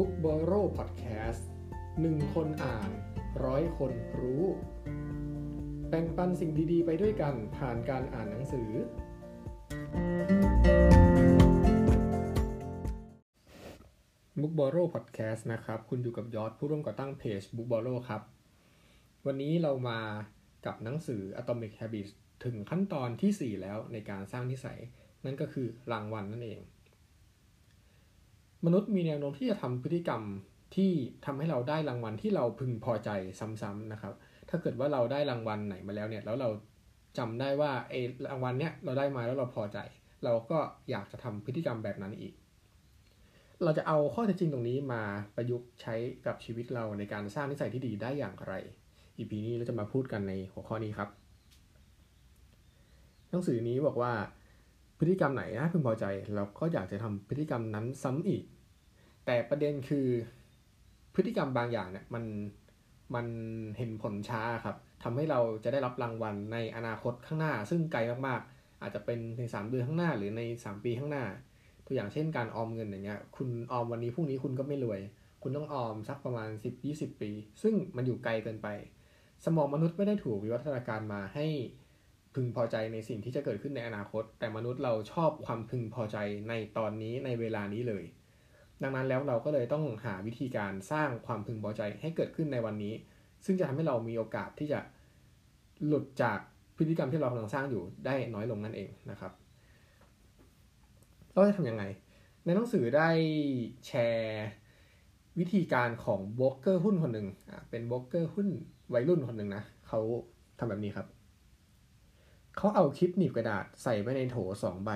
Book b o r r o w Podcast หนึ่งคนอ่านร้อยคนรู้ แบ่งปันสิ่งดีๆ ไปด้วยกันผ่านการอ่านหนังสือ Book b o r r o w Podcast นะครับ คุณอยู่กับยอดผู้ร่วมก่อตั้งเพจ Book b o r r o w ครับ วันนี้เรามากับหนังสือ Atomic Habits ถึงขั้นตอนที่ 4 แล้วในการสร้างนิสัย นั่นก็คือรางวัลนนั่นเอง มนุษย์มีแนวโน้มที่จะทำพฤติกรรมที่ทำให้เราได้รางวัลที่เราพึงพอใจซ้ำๆนะครับ ถ้าเกิดว่าเราได้รางวัลไหนมาแล้วเนี่ย แล้วเราจำได้ว่าไอ้รางวัลเนี้ยเราได้มาแล้วเราพอใจ เราก็อยากจะทำพฤติกรรมแบบนั้นอีก เราจะเอาข้อเท็จจริงตรงนี้มาประยุกต์ใช้กับชีวิตเราในการสร้างนิสัยที่ดีได้อย่างไร EP นี้เราจะมาพูดกันในหัวข้อนี้ครับ หนังสือนี้บอกว่า พฤติกรรมไหนน่าพึงพอใจเราก็อยากจะทำพฤติกรรมนั้นซ้ำอีก แต่ประเด็นคือพฤติกรรมบางอย่างเนี่ยมันมันเห็นผลช้าครับทำให้เราจะได้รับรางวัลในอนาคตข้างหน้า ซึ่งไกลมากๆ อาจจะเป็นใน3เดือนข้างหน้าหรือใน 3 ปีข้างหน้า ตัวอย่างเช่นการออมเงินอย่างเงี้ยคุณออมวันนี้พรุ่งนี้คุณก็ไม่รวย คุณต้องออมสักประมาณ 10-20 ปี ซึ่งมันอยู่ไกลเกินไป สมองมนุษย์ไม่ได้ถูกวิวัฒนาการมาให้ พึงพอใจในสิ่งที่จะเกิดขึ้นในอนาคต แต่มนุษย์เราชอบความพึงพอใจในตอนนี้ในเวลานี้เลย ดังนั้นแล้วเราก็เลยต้องหาวิธีการสร้างความพึงพอใจให้เกิดขึ้นในวันนี้ ซึ่งจะทำให้เรามีโอกาสที่จะหลุดจากพฤติกรรมที่เรากำลังสร้างอยู่ได้น้อยลงนั่นเองนะครับ เราจะทำยังไง ในหนังสือได้แชร์วิธีการของโบรกเกอร์หุ้นคนหนึ่งเป็นโบรกเกอร์หุ้นวัยรุ่นคนหนึ่งนะเขาทำแบบนี้ครับ เขาเอาคลิปหนีบกระดาษใส่ไว้ในโถสองใบ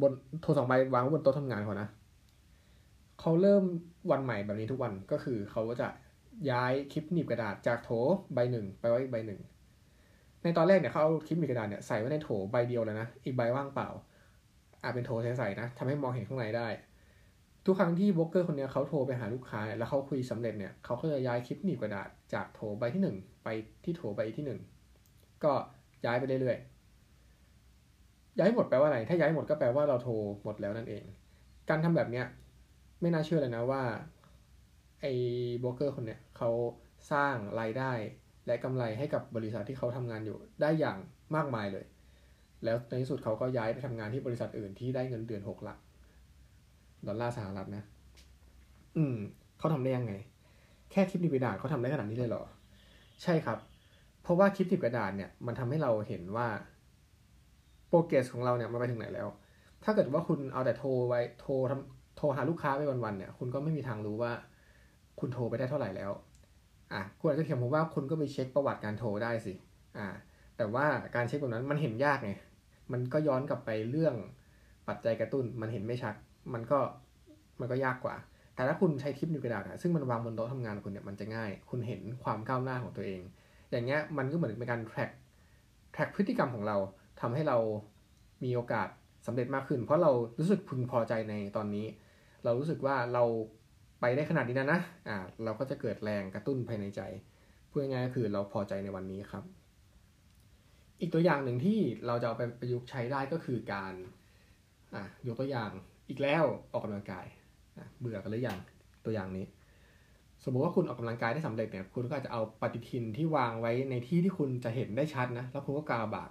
บนโถสองใบบางไว้บนโต๊ะทำงานเขานะเขาเริ่มวันใหม่แบบนี้ทุกวันก็คือเขาก็จะย้ายคลิปหนีบกระดาษจากโถใบหนึ่งไปไว้อีกใบหนึ่ง ในตอนแรกเนี่ยเขาเอาคลิปหนีบกระดาษเนี่ยใส่ไว้ในโถใบเดียวเลยนะ อีกใบว่างเปล่า อาจเป็นโถใสๆนะทำให้มองเห็นข้างในได้ ทุกครั้งที่โบรกเกอร์คนนี้เขาโทรไปหาลูกค้าแล้วเขาคุยสำเร็จเนี่ยเขาก็จะย้ายคลิปหนีบกระดาษจากโถใบที่หนึ่งไปที่โถใบที่หนึ่งก็ ย้ายไปเรื่อยๆ ย้ายหมดแปลว่าอะไร ถ้าย้ายหมดก็แปลว่าเราโทรหมดแล้วนั่นเอง การทำแบบเนี้ยไม่น่าเชื่อเลยนะว่าไอ้โบรกเกอร์คนเนี้ยเขาสร้างรายได้และกำไรให้กับบริษัทที่เขาทำงานอยู่ได้อย่างมากมายเลย แล้วในที่สุดเขาก็ย้ายไปทำงานที่บริษัทอื่นที่ได้เงินเดือนหกหลักดอลลาร์สหรัฐนะ อืม เขาทำได้ยังไง แค่คลิปนิบกระดาเขาทำได้ขนาดนี้เลยเหรอ ใช่ครับ เพราะว่าคลิปนิบกระดาษเนี่ยมันทำให้เราเห็นว่าโปรเกรสของเราเนี่ยมันไปถึงไหนแล้ว ถ้าเกิดว่าคุณเอาแต่โทรไว้โทรทำโทรหาลูกค้าไปวันๆเนี่ยคุณก็ไม่มีทางรู้ว่าคุณโทรไปได้เท่าไหร่แล้วอะคุณอาจจะเขียนผมว่าคุณก็ไปเช็คประวัติการโทรได้สิอ่าแต่ว่าการเช็คแบบนั้นมันเห็นยากไงมันก็ย้อนกลับไปเรื่องปัจจัยกระตุ้นมันเห็นไม่ชัด มันก็มันก็ยากกว่า แต่ถ้าคุณใช้คลิปนิวกระดาษซึ่งมันวางบนโต๊ะทำงานคุณเนี่ยมันจะง่าย คุณเห็นความก้าวหน้าของตัวเอง อย่างเงี้ยมันก็เหมือนเป็นการ track track พฤติกรรมของเราทำให้เรามีโอกาสสำเร็จมากขึ้น เพราะเรารู้สึกพึงพอใจในตอนนี้ เรารู้สึกว่าเราไปได้ขนาดนี้นะนะอ่าเราก็จะเกิดแรงกระตุ้นภายในใจพูดง่ายๆก็คือเราพอใจในวันนี้ครับ อีกตัวอย่างหนึ่งที่เราจะเอาไปประยุกต์ใช้ได้ก็คือการอ่ายกตัวอย่างอีกแล้วออกกำลังกายเบื่อกันหรือยังตัวอย่างนี้ สมมติว่าคุณออกกำลังกายได้สำเร็จเนี่ยคุณก็จะเอาปฏิทินที่วางไว้ในที่ที่คุณจะเห็นได้ชัดนะ แล้วคุณก็กากบาท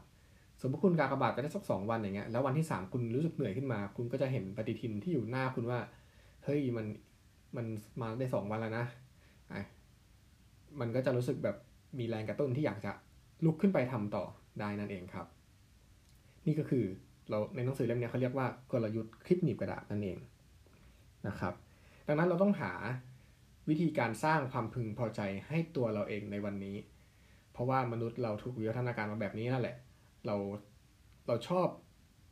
สมมติคุณกากบาทไปได้สักสองวันอย่างเงี้ยแล้ววันที่สามคุณรู้สึกเหนื่อยขึ้นมา คุณก็จะเห็นปฏิทินที่อยู่หน้าคุณว่าเฮ้ยมันมันมาได้สองวันแล้วนะอะมันก็จะรู้สึกแบบมีแรงกระตุ้นที่อยากจะลุกขึ้นไปทำต่อได้นั่นเองครับ นี่ก็คือเราในหนังสือเล่มนี้เขาเรียกว่ากลยุทธ์คลิปหนีบกระดาษนั่นเองนะครับ ดังนั้นเราต้องหา วิธีการสร้างความพึงพอใจให้ตัวเราเองในวันนี้ เพราะว่ามนุษย์เราถูกวิวัฒนาการมาแบบนี้นั่นแหละ เราเราชอบ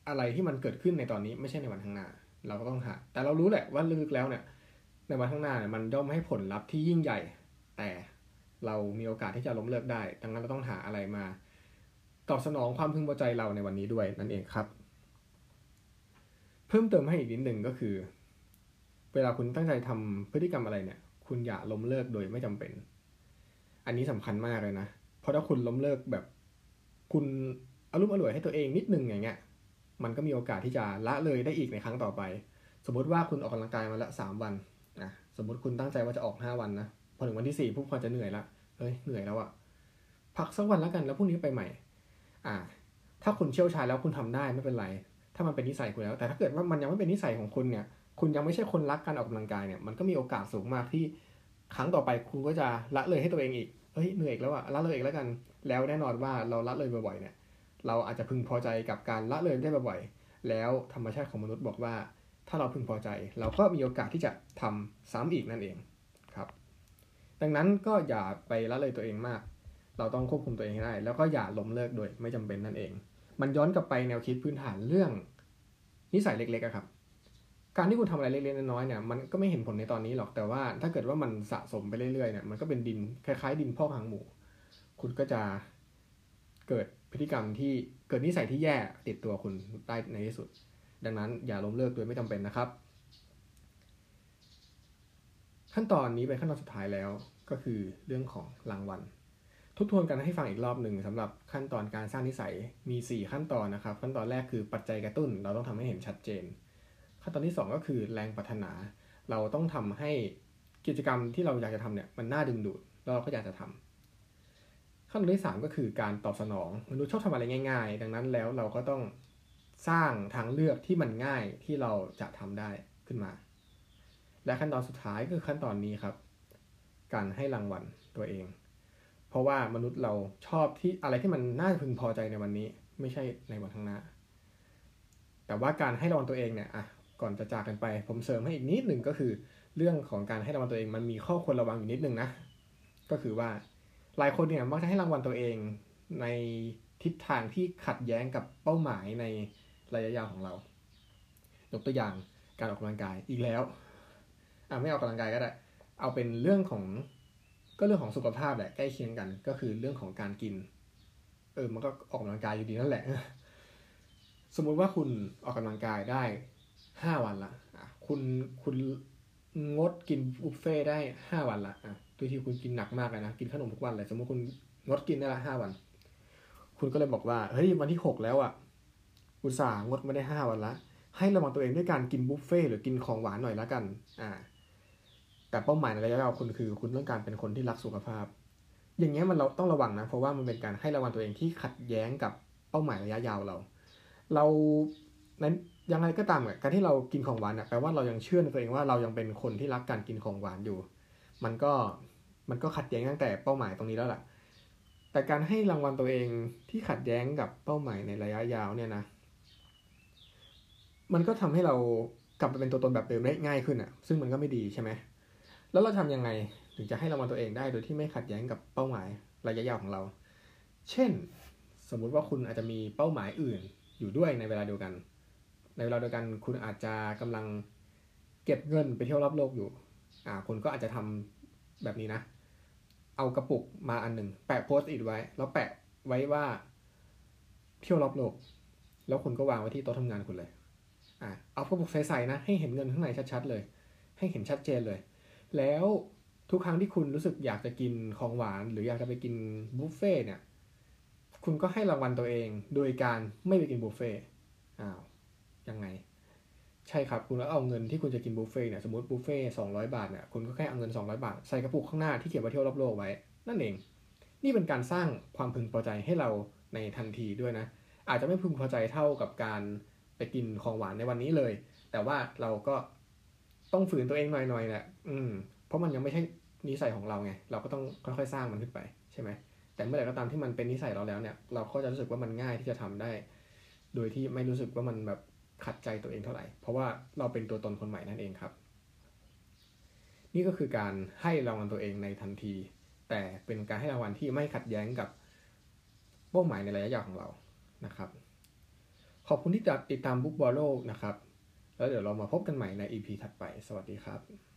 อะไรที่มันเกิดขึ้นในตอนนี้ไม่ใช่ในวันข้างหน้า เราก็ต้องหา แต่เรารู้แหละว่าลึกๆแล้วเนี่ย ในวันข้างหน้าเนี่ยมันย่อมให้ผลลัพธ์ที่ยิ่งใหญ่ แต่เรามีโอกาสที่จะล้มเลิกได้ ดังนั้นเราต้องหาอะไรมาตอบสนองความพึงพอใจเราในวันนี้ด้วยนั่นเองครับ เพิ่มเติมให้อีกนิดหนึ่งก็คือ เวลาคุณตั้งใจทำพฤติกรรมอะไรเนี่ย คุณอย่าล้มเลิกโดยไม่จำเป็น อันนี้สำคัญมากเลยนะ เพราะถ้าคุณล้มเลิกแบบ คุณอารมณ์อร่วยให้ตัวเองนิดนึงอย่างเงี้ย มันก็มีโอกาสที่จะละเลยได้อีกในครั้งต่อไป สมมติว่าคุณออกกำลังกายมาละสามวันนะสมมติคุณตั้งใจว่าจะออกห้าวันนะ พอถึงวันที่สี่ปุ๊บพอจะเหนื่อยละเอ้ยเหนื่อยแล้วอะพักสักวันแล้วกันแล้วพรุ่งนี้ไปใหม่ อ่า ถ้าคุณเชี่ยวชาญแล้วคุณทำได้ไม่เป็นไร ถ้ามันเป็นนิสัยคุณแล้ว แต่ถ้าเกิดว่ามันยังไม่เป็นนิสัยของคุณเนี่ย คุณยังไม่ใช่คนรักการออกกำลังกายเนี่ยมันก็มีโอกาสสูงมากที่ครั้งต่อไปคุณก็จะละเลยให้ตัวเองอีกเฮ้ยเหนื่อยแล้วอะละเลยอีกแล้วกัน แล้วแน่นอนว่าเราละเลยบ่อยๆเนี่ย เราอาจจะพึงพอใจกับการละเลยได้บ่อยๆแล้วธรรมชาติของมนุษย์บอกว่า ถ้าเราพึงพอใจ เราก็มีโอกาสที่จะทำซ้ำอีกนั่นเองครับ ดังนั้นก็อย่าไปละเลยตัวเองมาก เราต้องควบคุมตัวเองให้ได้ แล้วก็อย่าล้มเลิกโดยไม่จำเป็นนั่นเอง มันย้อนกลับไปแนวคิดพื้นฐานเรื่องนิสัยเล็กๆครับ การที่คุณทำอะไรเล็กๆน้อยๆเนี่ยมันก็ไม่เห็นผลในตอนนี้หรอกแต่ว่า ถ้าเกิดว่ามันสะสมไปเรื่อยๆเนี่ยมันก็เป็นดินคล้ายๆ ดินพอกหางหมู คุณก็จะเกิดพฤติกรรมที่เกิดนิสัยที่แย่ติดตัวคุณได้ในที่สุด ดังนั้นอย่าล้มเลิกโดยไม่จำเป็นนะครับ ขั้นตอนนี้เป็นขั้นตอนสุดท้ายแล้วก็คือเรื่องของรางวัลทบทวนกันให้ฟังอีกรอบหนึ่งสำหรับขั้นตอนการสร้างนิสัยมี 4 ขั้นตอนนะครับ ขั้นตอนแรกคือปัจจัยกระตุ้น เราต้องทำให้เห็นชัดเจน ขั้นตอนที่ 2 ก็คือแรงปรารถนา เราต้องทำให้กิจกรรมที่เราอยากจะทำเนี่ยมันน่าดึงดูดแล้วเราก็อยากจะทำขั้นตอนที่ 3 ก็คือการตอบสนองมนุษย์ชอบทำอะไรง่าย ๆ ดังนั้นแล้วเราก็ต้องสร้างทางเลือกที่มันง่ายที่เราจะทำได้ขึ้นมา และขั้นตอนสุดท้ายคือขั้นตอนนี้ครับ การให้รางวัลตัวเอง เพราะว่ามนุษย์เราชอบที่อะไรที่มันน่าพึงพอใจในวันนี้ ไม่ใช่ในวันข้างหน้า แต่ว่าการให้รางวัลตัวเองเนี่ยอะ ก่อนจะจากกันไป ผมเสริมให้อีกนิดหนึ่งก็คือ เรื่องของการให้รางวัลตัวเองมันมีข้อควรระวังอยู่นิดหนึ่งนะ ก็คือว่าหลายคนเนี่ยมักจะให้รางวัลตัวเองในทิศทางที่ขัดแย้งกับเป้าหมายในระยะยาวของเรา ยกตัวอย่างการออกกำลังกายอีกแล้วอะไม่ออกกำลังกายก็ได้ เอาเป็นเรื่องของก็เรื่องของสุขภาพแหละใกล้เคียงกัน ก็คือเรื่องของการกิน เออมันก็ออกกำลังกายอยู่ดีนั่นแหละ สมมุติว่าคุณออกกำลังกายได้ ห้าวันละอะคุณคุณงดกินบุฟเฟ่ได้ห้าวันละอะโดยที่คุณกินหนักมากเลยนะกินขนมทุกวันเลยสมมติคุณงดกินได้ละห้าวัน คุณก็เลยบอกว่าเฮ้ยวันที่หกแล้วอะอุตส่าห์งดไม่ได้ห้าวันละ ให้ระวังตัวเองด้วยการกินบุฟเฟ่หรือกินของหวานหน่อยละกัน อ่า แต่เป้าหมายในระยะยาวคุณคือ คุณต้องการเป็นคนที่รักสุขภาพ อย่างเงี้ยมันเราต้องระวังนะ เพราะว่ามันเป็นการให้ระวังตัวเองที่ขัดแย้งกับเป้าหมายระยะยาวเรา เรานั้น ยังไงก็ตามอะการที่เรากินของหวานอะแปลว่าเรายังเชื่อในตัวเองว่าเรายังเป็นคนที่รักการกินของหวานอยู่ มันก็มันก็ขัดแย้งตั้งแต่เป้าหมายตรงนี้แล้วล่ะแต่การให้รางวัลตัวเองที่ขัดแย้งกับเป้าหมายในระยะยาวเนี่ยนะ มันก็ทำให้เรากลับไปเป็นตัวตนแบบเดิมได้ง่ายขึ้นอะ่ะ ซึ่งมันก็ไม่ดีใช่ไหมแล้วเราทำยังไงถึงจะให้รางวัลตัวเองได้โดยที่ไม่ขัดแย้งกับเป้าหมายระยะยาวของเรา เช่น สมมุติว่าคุณอาจจะมีเป้าหมายอื่นอยู่ด้วยในเวลาเดียวกัน ในเวลาเดียวกันคุณอาจจะกำลังเก็บเงินไปเที่ยวรอบโลกอยู่ อ่าคุณก็อาจจะทำแบบนี้นะ เอากระปุกมาอันหนึ่งแปะโพสต์อิทไว้ แล้วแปะไว้ว่าเที่ยวรอบโลก แล้วคุณก็วางไว้ที่โต๊ะทำงานคุณเลย อ่าเอากระปุกใส่ๆนะ ให้เห็นเงินข้างในชัดๆเลย ให้เห็นชัดเจนเลย แล้วทุกครั้งที่คุณรู้สึกอยากจะกินของหวาน หรืออยากจะไปกินบุฟเฟ่เนี่ย คุณก็ให้รางวัลตัวเอง โดยการไม่ไปกินบุฟเฟ่อ้าว ยังไง ใช่ครับคุณก็เอาเงินที่คุณจะกินบุฟเฟ่เนี่ยสมมติบุฟเฟ่สองร้อยบาทเนี่ยคุณก็แค่เอาเงิน200บาทใส่กระปุกข้างหน้าที่เขียนว่าเที่ยวรอบโลกไว้ นั่นเอง นี่เป็นการสร้างความพึงพอใจให้เราในทันทีด้วยนะ อาจจะไม่พึงพอใจเท่ากับการไปกินของหวานในวันนี้เลย แต่ว่าเราก็ต้องฝืนตัวเองหน่อยๆแหละอืม เพราะมันยังไม่ใช่นิสัยของเราไง เราก็ต้องค่อยๆสร้างมันขึ้นไปใช่ไหม แต่เมื่อไหร่ก็ตามที่มันเป็นนิสัยเราแล้วเนี่ย เราก็จะรู้สึกว่ามันง่ายที่จะทำได้ โดยที่ไม่รู้สึกว่ามันแบบ ขัดใจตัวเองเท่าไหร่ เพราะว่าเราเป็นตัวตนคนใหม่นั่นเองครับ นี่ก็คือการให้รางวัลตัวเองในทันที แต่เป็นการให้รางวัลที่ไม่ขัดแย้งกับเป้าหมายในระยะยาวของเรานะครับ ขอบคุณที่ติดตามบุ๊กบอลโลกนะครับ แล้วเดี๋ยวเรามาพบกันใหม่ใน EP ถัดไป สวัสดีครับ